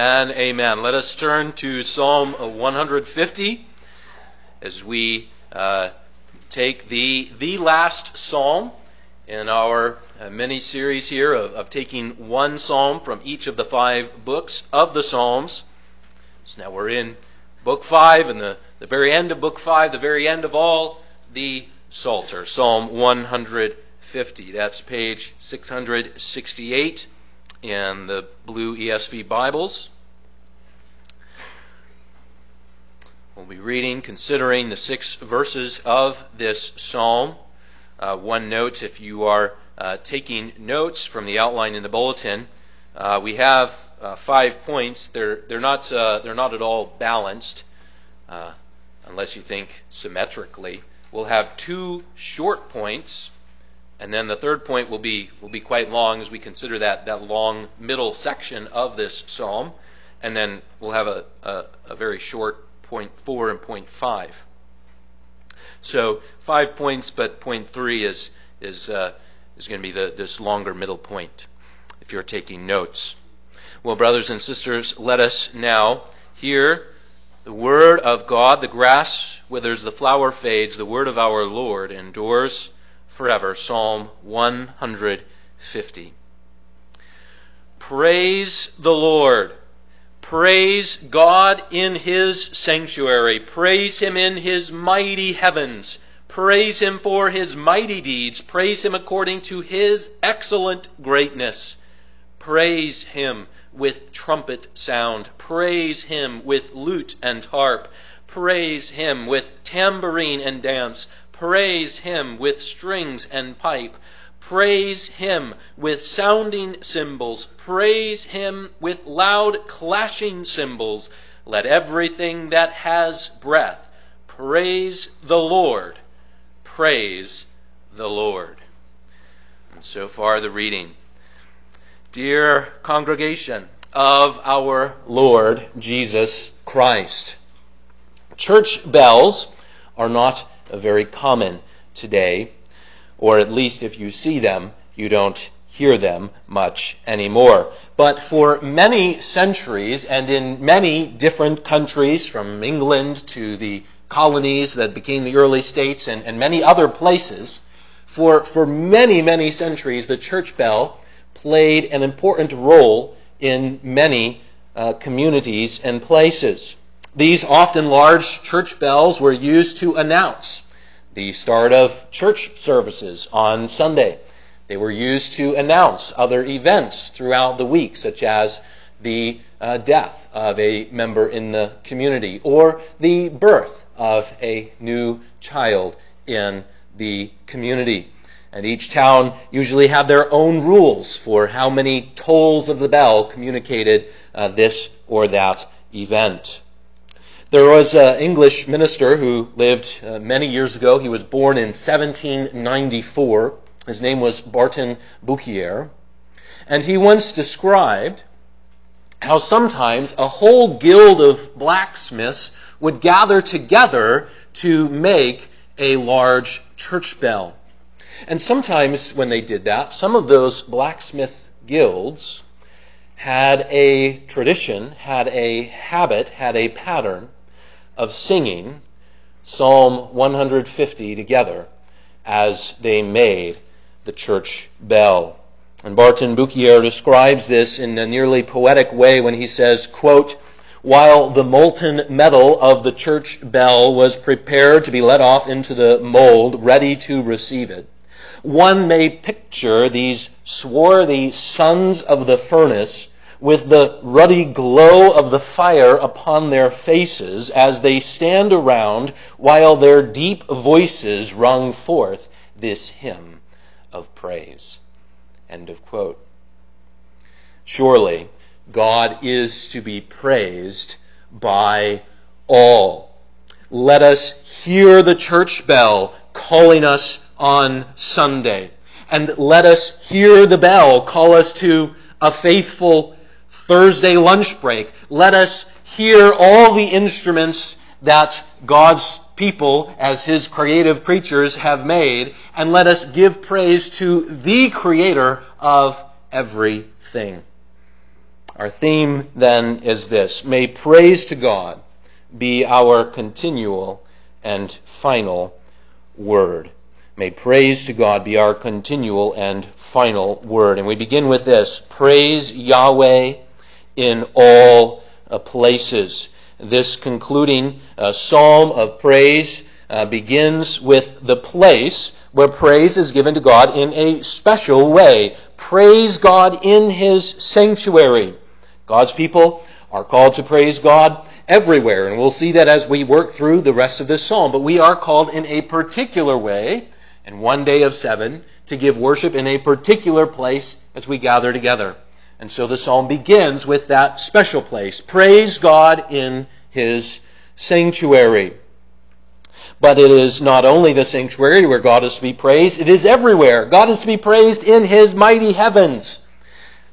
Amen. Amen. Let us turn to Psalm 150 as we uh, take the the last psalm in our uh, mini series here of, of, taking one psalm from each of the five books of the Psalms. So now we're in book five, and the, the very end of book five, the very end of all the Psalter, Psalm 150. That's page 668 in the blue ESV Bibles. We'll be reading, considering the six verses of this psalm. Uh, one note if you are uh, taking notes from the outline in the bulletin, uh, we have uh, five points. They're, they're, not, uh, they're not at all balanced, uh, unless you think symmetrically. We'll have two short points and then the third point will be will be quite long as we consider that that long middle section of this psalm, and then we'll have a, a, a very short point four and point five. So five points, but point three is is uh, is going to be the, this longer middle point. If you're taking notes, well, brothers and sisters, let us now hear the word of God. The grass withers, the flower fades. The word of our Lord endures forever. Psalm 150. Praise the Lord. Praise God in His sanctuary. Praise Him in His mighty heavens. Praise Him for His mighty deeds. Praise Him according to His excellent greatness. Praise Him with trumpet sound. Praise Him with lute and harp. Praise Him with tambourine and dance. Praise him with strings and pipe. Praise him with sounding cymbals. Praise him with loud clashing cymbals. Let everything that has breath praise the Lord. Praise the Lord. And so far, the reading. Dear congregation of our Lord Jesus Christ, church bells are not very common today, or at least if you see them, you don't hear them much anymore. But for many centuries and in many different countries, from England to the colonies that became the early states and, and many other places, for, for many, many centuries, the church bell played an important role in many uh, communities and places. These often large church bells were used to announce the start of church services on Sunday. They were used to announce other events throughout the week, such as the uh, death of a member in the community or the birth of a new child in the community. And each town usually had their own rules for how many tolls of the bell communicated uh, this or that event. There was an English minister who lived uh, many years ago. He was born in 1794. His name was Barton Bouchier. And he once described how sometimes a whole guild of blacksmiths would gather together to make a large church bell. And sometimes when they did that, some of those blacksmith guilds had a tradition, had a habit, had a pattern of singing Psalm 150 together as they made the church bell. And Barton Bouchier describes this in a nearly poetic way when he says, quote, while the molten metal of the church bell was prepared to be let off into the mold, ready to receive it, one may picture these swarthy sons of the furnace with the ruddy glow of the fire upon their faces as they stand around while their deep voices rung forth this hymn of praise. End of quote. Surely God is to be praised by all. Let us hear the church bell calling us on Sunday. And let us hear the bell call us to a faithful Thursday lunch break, let us hear all the instruments that God's people, as His creative creatures, have made, and let us give praise to the Creator of everything. Our theme then is this May praise to God be our continual and final word. May praise to God be our continual and final word. And we begin with this Praise Yahweh in all uh, places. This concluding uh, psalm of praise uh, begins with the place where praise is given to God in a special way. Praise God in His sanctuary. God's people are called to praise God everywhere, and we'll see that as we work through the rest of this psalm. But we are called in a particular way, in one day of seven, to give worship in a particular place as we gather together. And so the psalm begins with that special place. Praise God in His sanctuary. But it is not only the sanctuary where God is to be praised, it is everywhere. God is to be praised in His mighty heavens.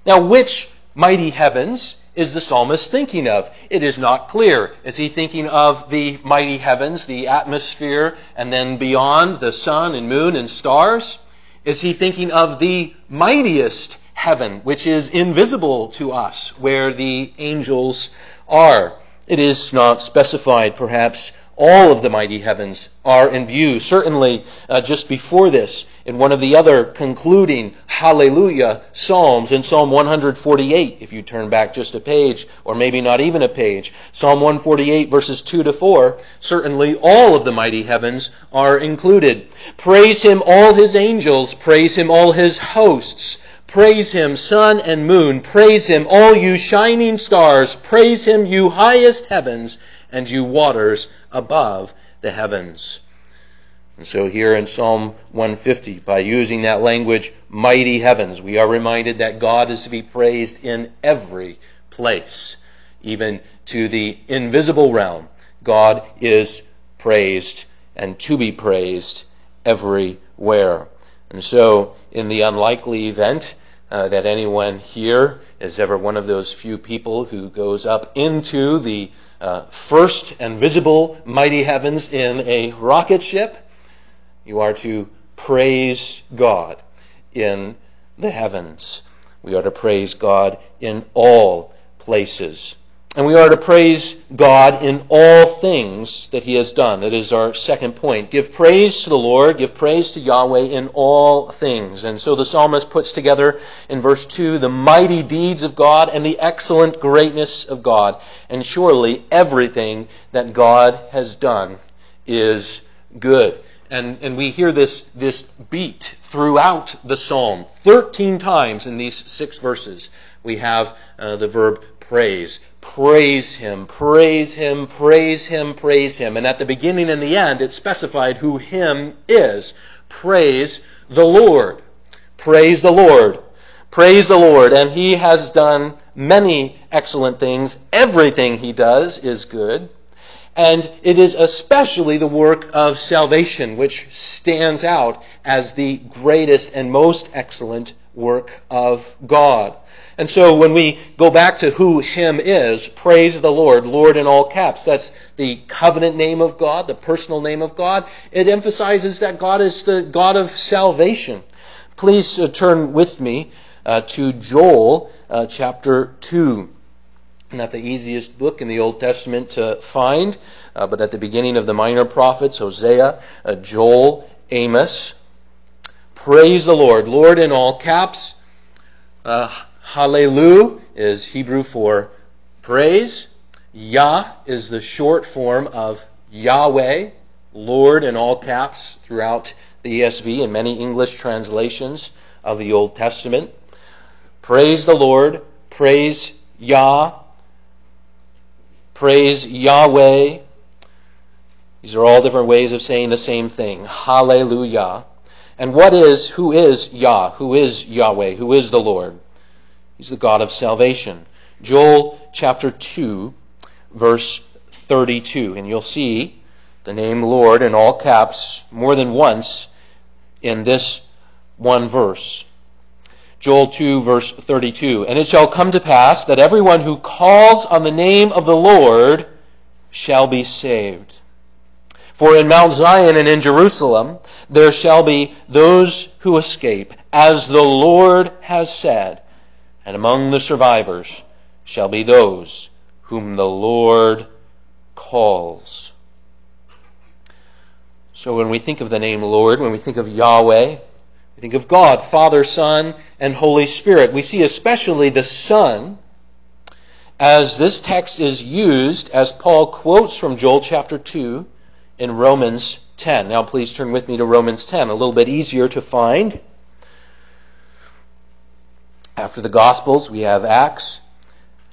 Now, which mighty heavens is the psalmist thinking of? It is not clear. Is he thinking of the mighty heavens, the atmosphere, and then beyond the sun and moon and stars? Is he thinking of the mightiest heaven, which is invisible to us, where the angels are? It is not specified, perhaps, all of the mighty heavens are in view. Certainly, uh, just before this, in one of the other concluding Hallelujah Psalms, in Psalm 148, if you turn back just a page, or maybe not even a page, Psalm 148 verses 2 to 4, certainly all of the mighty heavens are included. Praise Him, all His angels, praise Him, all His hosts. Praise him, sun and moon. Praise him, all you shining stars. Praise him, you highest heavens and you waters above the heavens. And so here in Psalm 150, by using that language, mighty heavens, we are reminded that God is to be praised in every place, even to the invisible realm. God is praised and to be praised everywhere. And so, in the unlikely event uh, that anyone here is ever one of those few people who goes up into the uh, first and visible mighty heavens in a rocket ship. You are to praise God in the heavens. We are to praise God in all places. And we are to praise God in all things that He has done. That is our second point. Give praise to the Lord, give praise to Yahweh in all things. And so the psalmist puts together in verse 2 the mighty deeds of God and the excellent greatness of God. And surely everything that God has done is good. And, and we hear this, this beat throughout the psalm. Thirteen times in these six verses, we have uh, the verb praise praise him, praise him, praise him, praise him. And at the beginning and the end, it specified who him is. Praise the Lord. Praise the Lord. Praise the Lord. And he has done many excellent things. Everything he does is good. And it is especially the work of salvation which stands out as the greatest and most excellent work of God. And so when we go back to who Him is, praise the Lord, Lord in all caps, that's the covenant name of God, the personal name of God. It emphasizes that God is the God of salvation. Please uh, turn with me uh, to Joel uh, chapter 2. Not the easiest book in the Old Testament to find, uh, but at the beginning of the minor prophets, Hosea, uh, Joel, Amos. Praise the Lord, Lord in all caps. Uh, Hallelu is Hebrew for praise. Yah is the short form of Yahweh, Lord in all caps throughout the ESV and many English translations of the Old Testament. Praise the Lord, praise Yah, praise Yahweh. These are all different ways of saying the same thing. Hallelujah. And what is, who is Yah? Who is Yahweh? Who is the Lord? He's the God of salvation. Joel chapter 2, verse 32. And you'll see the name Lord in all caps more than once in this one verse. Joel 2, verse 32. And it shall come to pass that everyone who calls on the name of the Lord shall be saved. For in Mount Zion and in Jerusalem there shall be those who escape, as the Lord has said and among the survivors shall be those whom the Lord calls. So when we think of the name Lord, when we think of Yahweh, we think of God, Father, Son, and Holy Spirit. We see especially the Son as this text is used as Paul quotes from Joel chapter 2 in Romans 10. Now please turn with me to Romans 10, a little bit easier to find. After the Gospels, we have Acts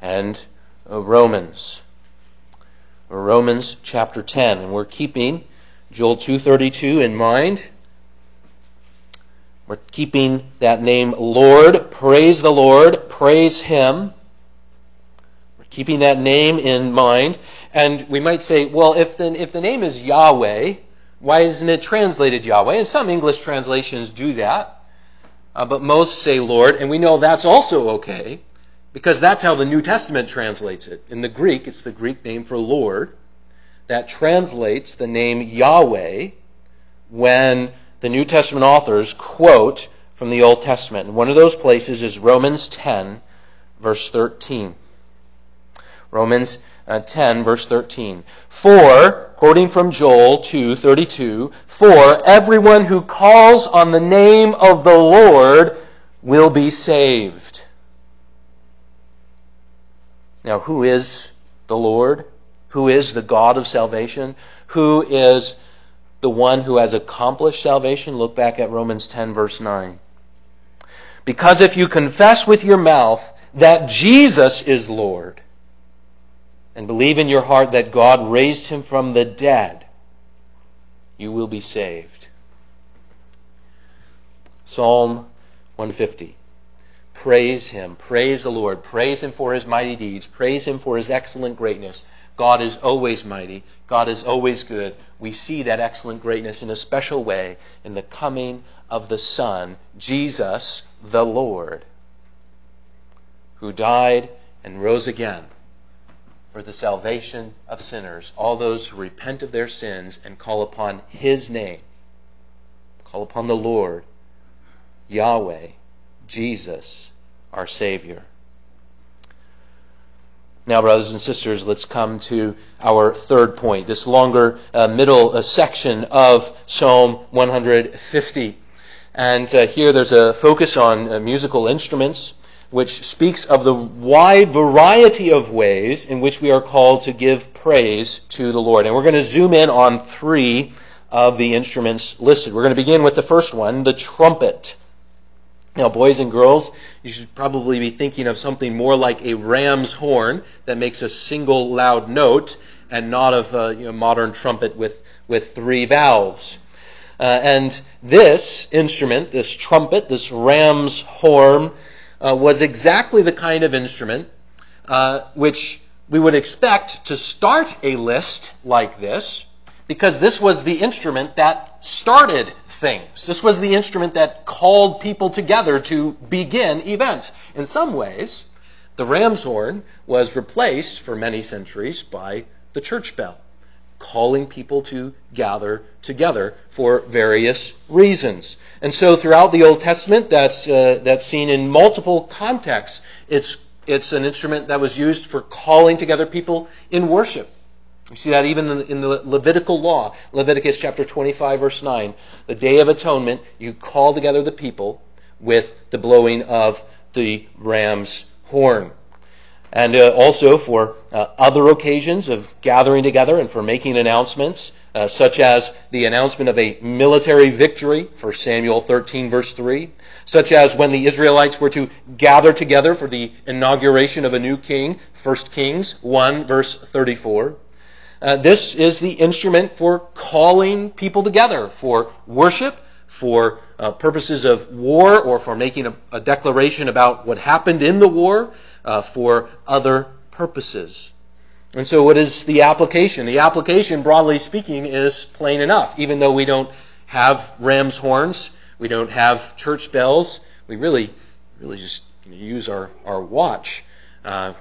and uh, Romans. Romans chapter 10, and we're keeping Joel 2:32 in mind. We're keeping that name Lord. Praise the Lord. Praise Him. We're keeping that name in mind. And we might say, well, if the, if the name is Yahweh, why isn't it translated Yahweh? And some English translations do that. Uh, but most say Lord. And we know that's also okay because that's how the New Testament translates it. In the Greek, it's the Greek name for Lord that translates the name Yahweh when the New Testament authors quote from the Old Testament. And one of those places is Romans 10, verse 13. Romans uh, 10, verse 13. For, quoting from Joel 2:32, for everyone who calls on the name of the Lord will be saved. Now, who is the Lord? Who is the God of salvation? Who is the one who has accomplished salvation. Look back at Romans 10, verse 9. Because if you confess with your mouth that Jesus is Lord, and believe in your heart that God raised him from the dead, you will be saved. Psalm 150. Praise him. Praise the Lord. Praise him for his mighty deeds. Praise him for his excellent greatness. God is always mighty. God is always good. We see that excellent greatness in a special way in the coming of the Son, Jesus the Lord, who died and rose again for the salvation of sinners, all those who repent of their sins and call upon His name, call upon the Lord, Yahweh, Jesus, our Savior. Now, brothers and sisters, let's come to our third point, this longer uh, middle uh, section of Psalm 150. And uh, here there's a focus on uh, musical instruments, which speaks of the wide variety of ways in which we are called to give praise to the Lord. And we're going to zoom in on three of the instruments listed. We're going to begin with the first one, the trumpet. Now, boys and girls, you should probably be thinking of something more like a ram's horn that makes a single loud note and not of a you know, modern trumpet with, with three valves. Uh, and this instrument, this trumpet, this ram's horn, uh, was exactly the kind of instrument uh, which we would expect to start a list like this, because this was the instrument that started things. This was the instrument that called people together to begin events. In some ways, the ram's horn was replaced for many centuries by the church bell, calling people to gather together for various reasons. And so throughout the Old Testament, that's, uh, that's seen in multiple contexts. It's, it's an instrument that was used for calling together people in worship. You see that even in the Levitical law, Leviticus chapter 25, verse 9. The Day of Atonement, you call together the people with the blowing of the ram's horn. And uh, also for uh, other occasions of gathering together and for making announcements, uh, such as the announcement of a military victory, for Samuel 13, verse 3, such as when the Israelites were to gather together for the inauguration of a new king, 1 Kings 1, verse 34. Uh, this is the instrument for calling people together for worship, for uh, purposes of war, or for making a, a, declaration about what happened in the war, uh, for other purposes. And so, what is the application? The application, broadly speaking, is plain enough. Even though we don't have ram's horns, we don't have church bells, we really, really just use our, our watch. Uh,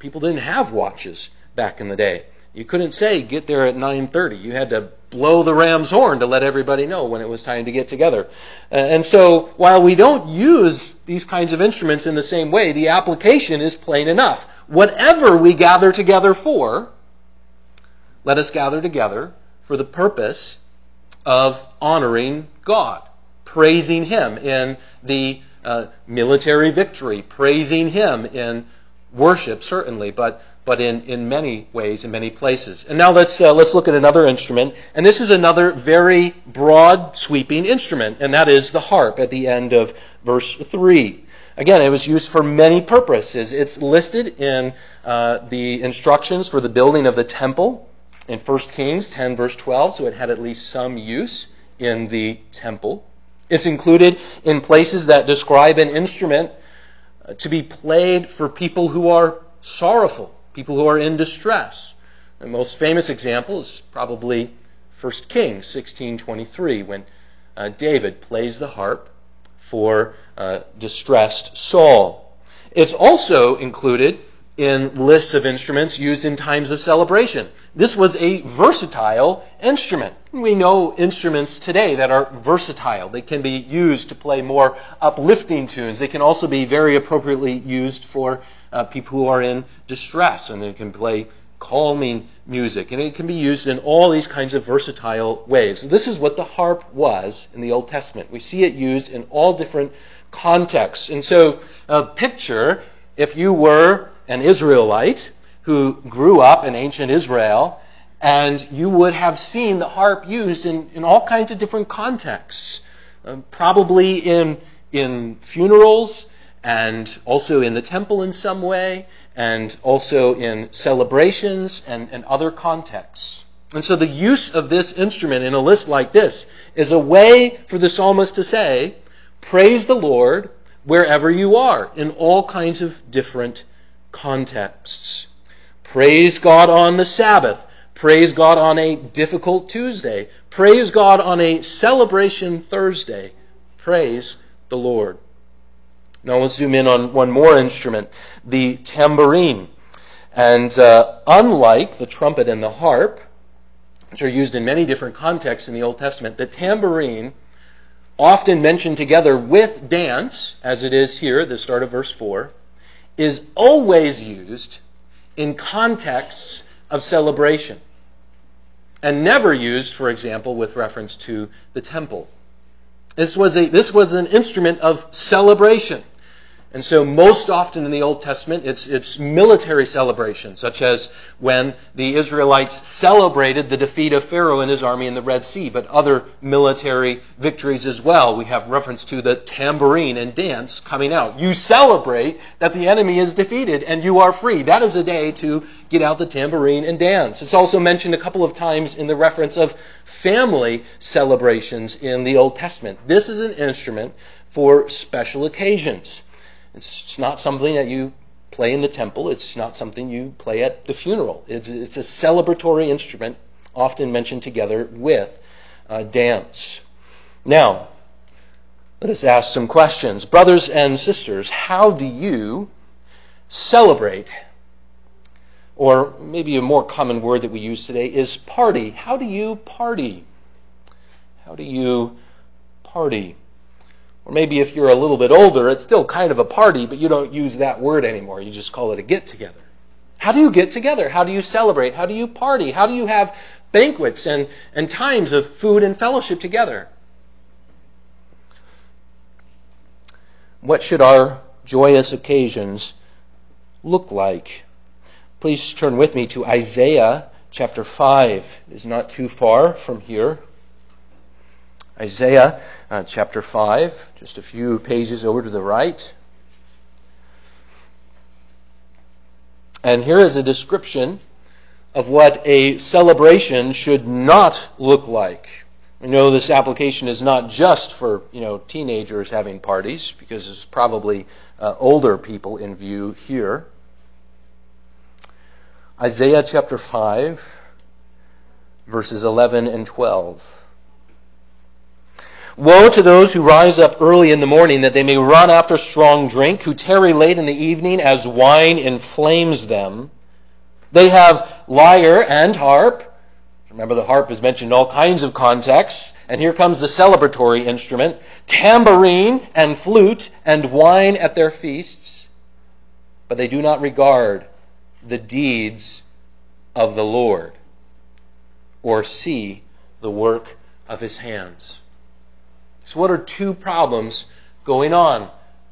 people didn't have watches back in the day. You couldn't say get there at 9:30. You had to blow the ram's horn to let everybody know when it was time to get together. Uh, and so, while we don't use these kinds of instruments in the same way, the application is plain enough. whatever we gather together for, let us gather together for the purpose of honoring God, praising Him in the uh, military victory, praising Him in worship, certainly, but but in, in many ways, in many places. And now let's uh, let's look at another instrument, and this is another very broad, sweeping instrument, and that is the harp at the end of verse three. Again, it was used for many purposes. It's listed in uh, the instructions for the building of the temple in 1 Kings 10, verse 12, so it had at least some use in the temple. It's included in places that describe an instrument uh, to be played for people who are sorrowful, people who are in distress. The most famous example is probably 1 Kings 16:23 when uh, David plays the harp for uh, distressed Saul. It's also included in lists of instruments used in times of celebration. This was a versatile instrument. We know instruments today that are versatile. They can be used to play more uplifting tunes. They can also be very appropriately used for uh, people who are in distress, and they can play calming music. And it can be used in all these kinds of versatile ways. This is what the harp was in the Old Testament. We see it used in all different contexts. And so, uh, picture if you were an Israelite who grew up in ancient Israel, and you would have seen the harp used in, in all kinds of different contexts, um, probably in, in funerals, and also in the temple in some way, and also in celebrations and, and other contexts. And so the use of this instrument in a list like this is a way for the psalmist to say, Praise the Lord wherever you are, in all kinds of different contexts. Praise God on the Sabbath. Praise God on a difficult Tuesday. Praise God on a celebration Thursday. Praise the Lord. Now let's zoom in on one more instrument, the tambourine. And uh, unlike the trumpet and the harp, which are used in many different contexts in the Old Testament, the tambourine, often mentioned together with dance, as it is here at the start of verse 4, is always used in contexts of celebration and never used, for example, with reference to the temple. This was, a, this was an instrument of celebration. And so, most often in the Old Testament, it's, it's military celebrations, such as when the Israelites celebrated the defeat of Pharaoh and his army in the Red Sea, but other military victories as well. We have reference to the tambourine and dance coming out. You celebrate that the enemy is defeated and you are free. That is a day to get out the tambourine and dance. It's also mentioned a couple of times in the reference of family celebrations in the Old Testament. This is an instrument for special occasions. It's not something that you play in the temple. It's not something you play at the funeral. It's, it's a celebratory instrument, often mentioned together with uh, dance. Now, let us ask some questions. Brothers and sisters, how do you celebrate? Or maybe a more common word that we use today is party. How do you party? How do you party? Or maybe if you're a little bit older, it's still kind of a party, but you don't use that word anymore. You just call it a get together. How do you get together? How do you celebrate? How do you party? How do you have banquets and, and times of food and fellowship together? What should our joyous occasions look like? Please turn with me to Isaiah chapter 5. It is not too far from here. Isaiah uh, chapter 5, just a few pages over to the right. And here is a description of what a celebration should not look like. We know this application is not just for you know teenagers having parties, because there's probably uh, older people in view here. Isaiah chapter 5, verses 11 and 12. Woe to those who rise up early in the morning that they may run after strong drink, who tarry late in the evening as wine inflames them. They have lyre and harp. Remember, the harp is mentioned in all kinds of contexts. And here comes the celebratory instrument tambourine and flute and wine at their feasts. But they do not regard the deeds of the Lord or see the work of his hands. So, what are two problems going on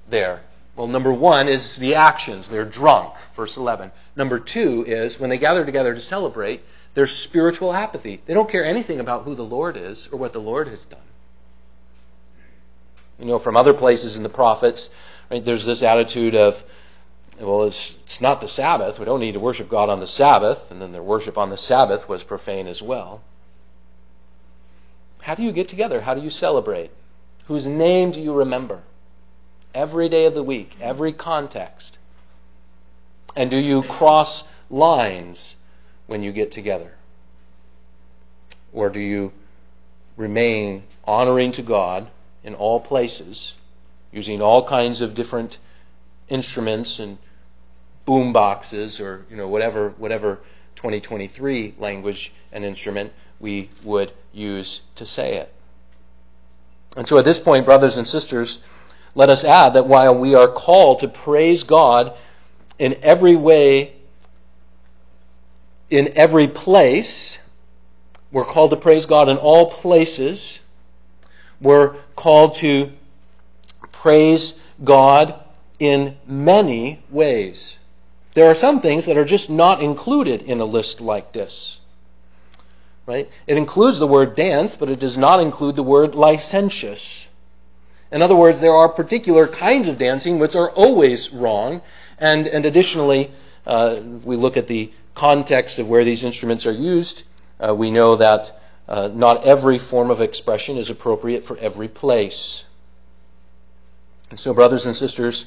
there? Well, number one is the actions. They're drunk, verse 11. Number two is when they gather together to celebrate, there's spiritual apathy. They don't care anything about who the Lord is or what the Lord has done. You know, from other places in the prophets, right, there's this attitude of, well, it's, it's not the Sabbath. We don't need to worship God on the Sabbath. And then their worship on the Sabbath was profane as well. How do you get together? How do you celebrate? Whose name do you remember? Every day of the week, every context. And do you cross lines when you get together? Or do you remain honoring to God in all places, using all kinds of different instruments and boom boxes or you know whatever whatever 2023 language and instrument we would use to say it. And so at this point, brothers and sisters, let us add that while we are called to praise God in every way, in every place, we're called to praise God in all places. We're called to praise God in many ways. There are some things that are just not included in a list like this. Right? It includes the word dance, but it does not include the word licentious. In other words, there are particular kinds of dancing which are always wrong, and, and additionally, uh, we look at the context of where these instruments are used. Uh, we know that uh, not every form of expression is appropriate for every place. And so, brothers and sisters,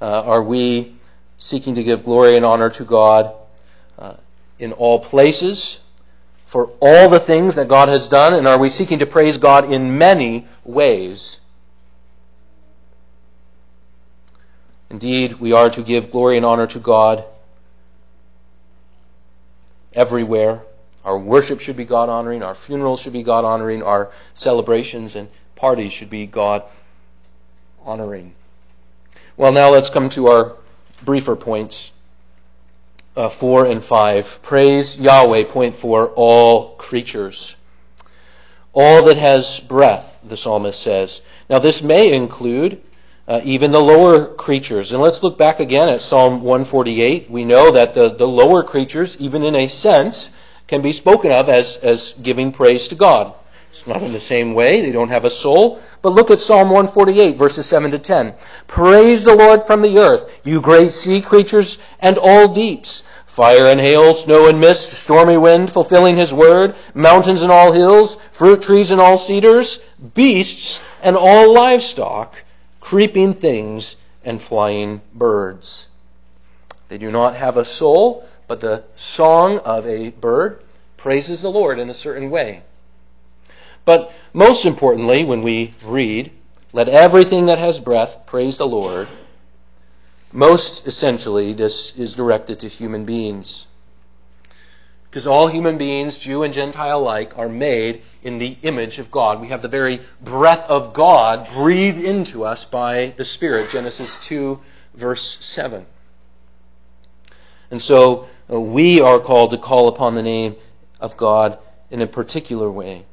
uh, are we seeking to give glory and honor to God uh, in all places for all the things that God has done? And are we seeking to praise God in many ways? Indeed, we are to give glory and honor to God everywhere. Our worship should be God honoring, our funerals should be God honoring, our celebrations and parties should be God honoring. Well, now let's come to our briefer points uh, 4 and 5. Praise Yahweh, point 4, all creatures. All that has breath, the psalmist says. Now, this may include uh, even the lower creatures. And let's look back again at Psalm 148. We know that the, the lower creatures, even in a sense, can be spoken of as, as giving praise to God. It's not in the same way. They don't have a soul. But look at Psalm 148, verses 7 to 10. Praise the Lord from the earth, you great sea creatures and all deeps. Fire and hail, snow and mist, stormy wind fulfilling his word, mountains and all hills, fruit trees and all cedars, beasts and all livestock creeping things and flying birds. They do not have a soul, but the song of a bird praises the Lord in a certain way. But most importantly, when we read, let everything that has breath praise the Lord, most essentially, this is directed to human beings. Because all human beings, Jew and Gentile alike, are made in the image of God. We have the very breath of God breathed into us by the Spirit. Genesis 2, verse 7. And so uh, we are called to call upon the name of God in a particular way.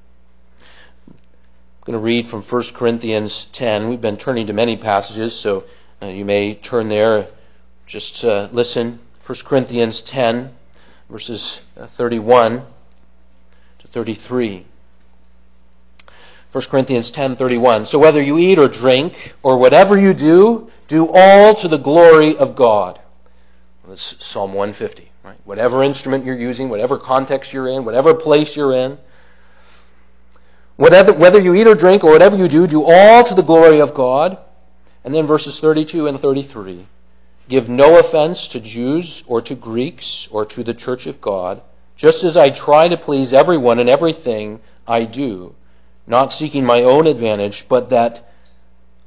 I'm going to read from 1 Corinthians 10. We've been turning to many passages, so uh, you may turn there. Just uh, listen. 1 Corinthians 10 verses uh, 31 to 33. 1 Corinthians 10:31 So whether you eat or drink or whatever you do do all to the glory of God. That's Psalm 150, right? Whatever instrument you're using, whatever context you're in, whatever place you're in, whatever whether you eat or drink or whatever you do do all to the glory of God. And then verses 32 and 33 Give no offense to Jews or to Greeks or to the church of God, just as I try to please everyone in everything I do, not seeking my own advantage, but that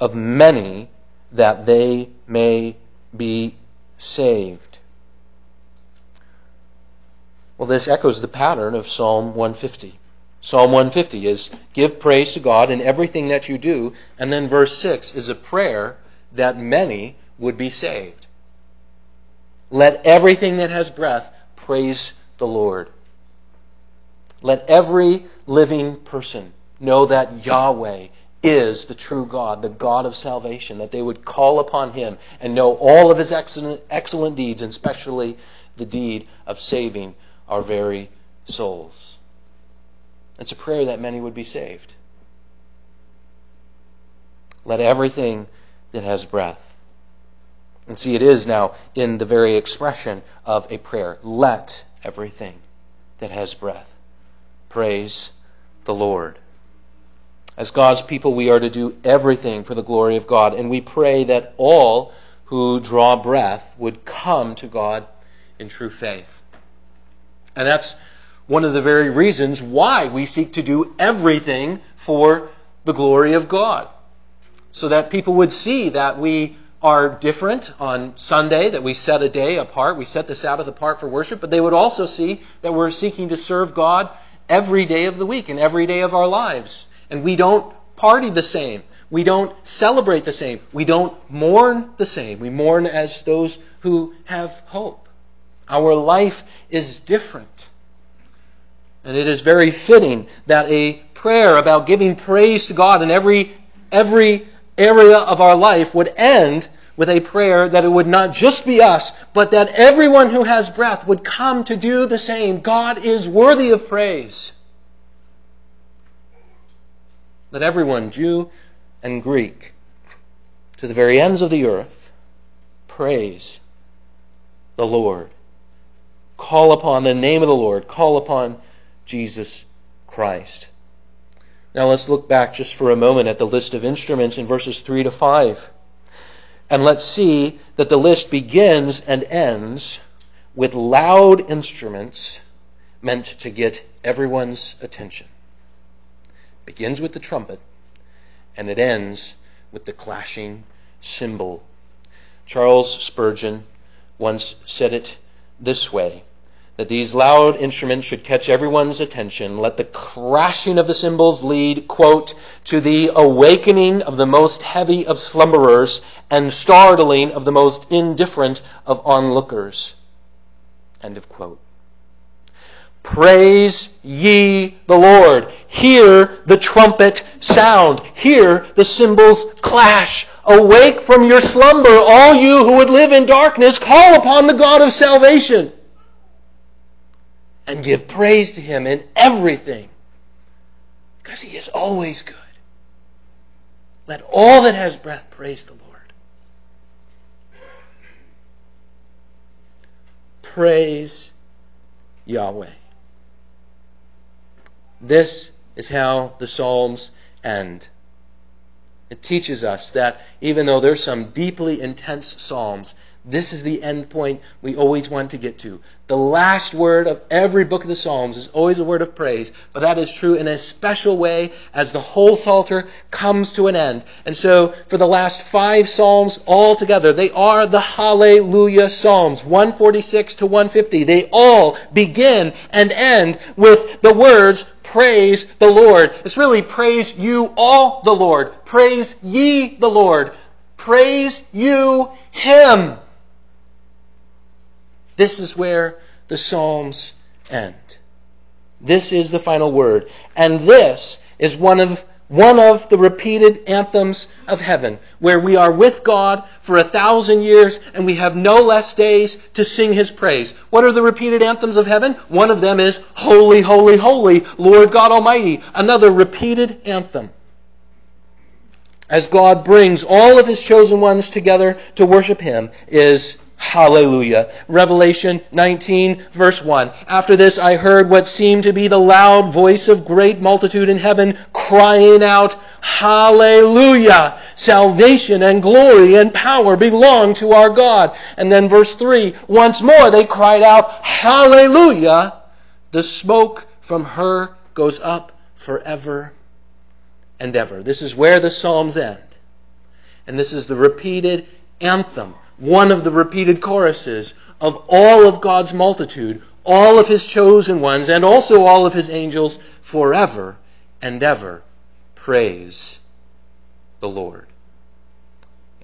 of many that they may be saved. Well, this echoes the pattern of Psalm 150. Psalm 150 is give praise to God in everything that you do, and then verse 6 is a prayer that many would be saved. Let everything that has breath praise the Lord. Let every living person know that Yahweh is the true God, the God of salvation, that they would call upon Him and know all of His excellent, excellent deeds, and especially the deed of saving our very souls. It's a prayer that many would be saved. Let everything that has breath. And see, it is now in the very expression of a prayer. Let everything that has breath praise the Lord. As God's people, we are to do everything for the glory of God, and we pray that all who draw breath would come to God in true faith. And that's one of the very reasons why we seek to do everything for the glory of God. So that people would see that we are different on Sunday, that we set a day apart, we set the Sabbath apart for worship, but they would also see that we're seeking to serve God every day of the week and every day of our lives. And we don't party the same. We don't celebrate the same. We don't mourn the same. We mourn as those who have hope. Our life is different. And it is very fitting that a prayer about giving praise to God in every, every area of our life would end with a prayer that it would not just be us, but that everyone who has breath would come to do the same. God is worthy of praise. Let everyone, Jew and Greek, to the very ends of the earth, praise the Lord. Call upon the name of the Lord. Call upon Jesus Christ. Now let's look back just for a moment at the list of instruments in verses 3 to 5. And let's see that the list begins and ends with loud instruments meant to get everyone's attention. Begins with the trumpet and it ends with the clashing cymbal. Charles Spurgeon once said it this way that these loud instruments should catch everyone's attention. Let the crashing of the cymbals lead, quote, to the awakening of the most heavy of slumberers and startling of the most indifferent of onlookers. End of quote. Praise ye the Lord. Hear the trumpet sound. Hear the cymbals clash. Awake from your slumber, all you who would live in darkness. Call upon the God of salvation and give praise to Him in everything because He is always good. Let all that has breath praise the Lord. Praise Yahweh. This is how the Psalms end. It teaches us that even though there's some deeply intense Psalms, this is the end point we always want to get to. The last word of every book of the Psalms is always a word of praise, but that is true in a special way as the whole Psalter comes to an end. And so, for the last five Psalms all together, they are the Hallelujah Psalms, 146 to 150. They all begin and end with the words, Praise the Lord. It's really praise you all the Lord. Praise ye the Lord. Praise you Him. This is where the Psalms end. This is the final word. And this is one of one of the repeated anthems of heaven, where we are with God for a thousand years and we have no less days to sing His praise. What are the repeated anthems of heaven? One of them is Holy, Holy, Holy, Lord God Almighty. Another repeated anthem. As God brings all of His chosen ones together to worship Him is Hallelujah. Revelation 19 verse 1. After this I heard what seemed to be the loud voice of great multitude in heaven crying out, Hallelujah! Salvation and glory and power belong to our God. And then verse 3. Once more they cried out, Hallelujah! The smoke from her goes up forever and ever. This is where the Psalms end. And this is the repeated anthem one of the repeated choruses of all of God's multitude, all of his chosen ones, and also all of his angels forever and ever. Praise the Lord.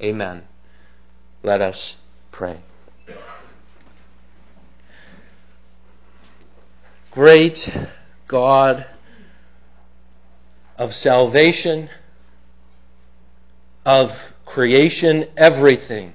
Amen. Let us pray. Great God of salvation, of creation, everything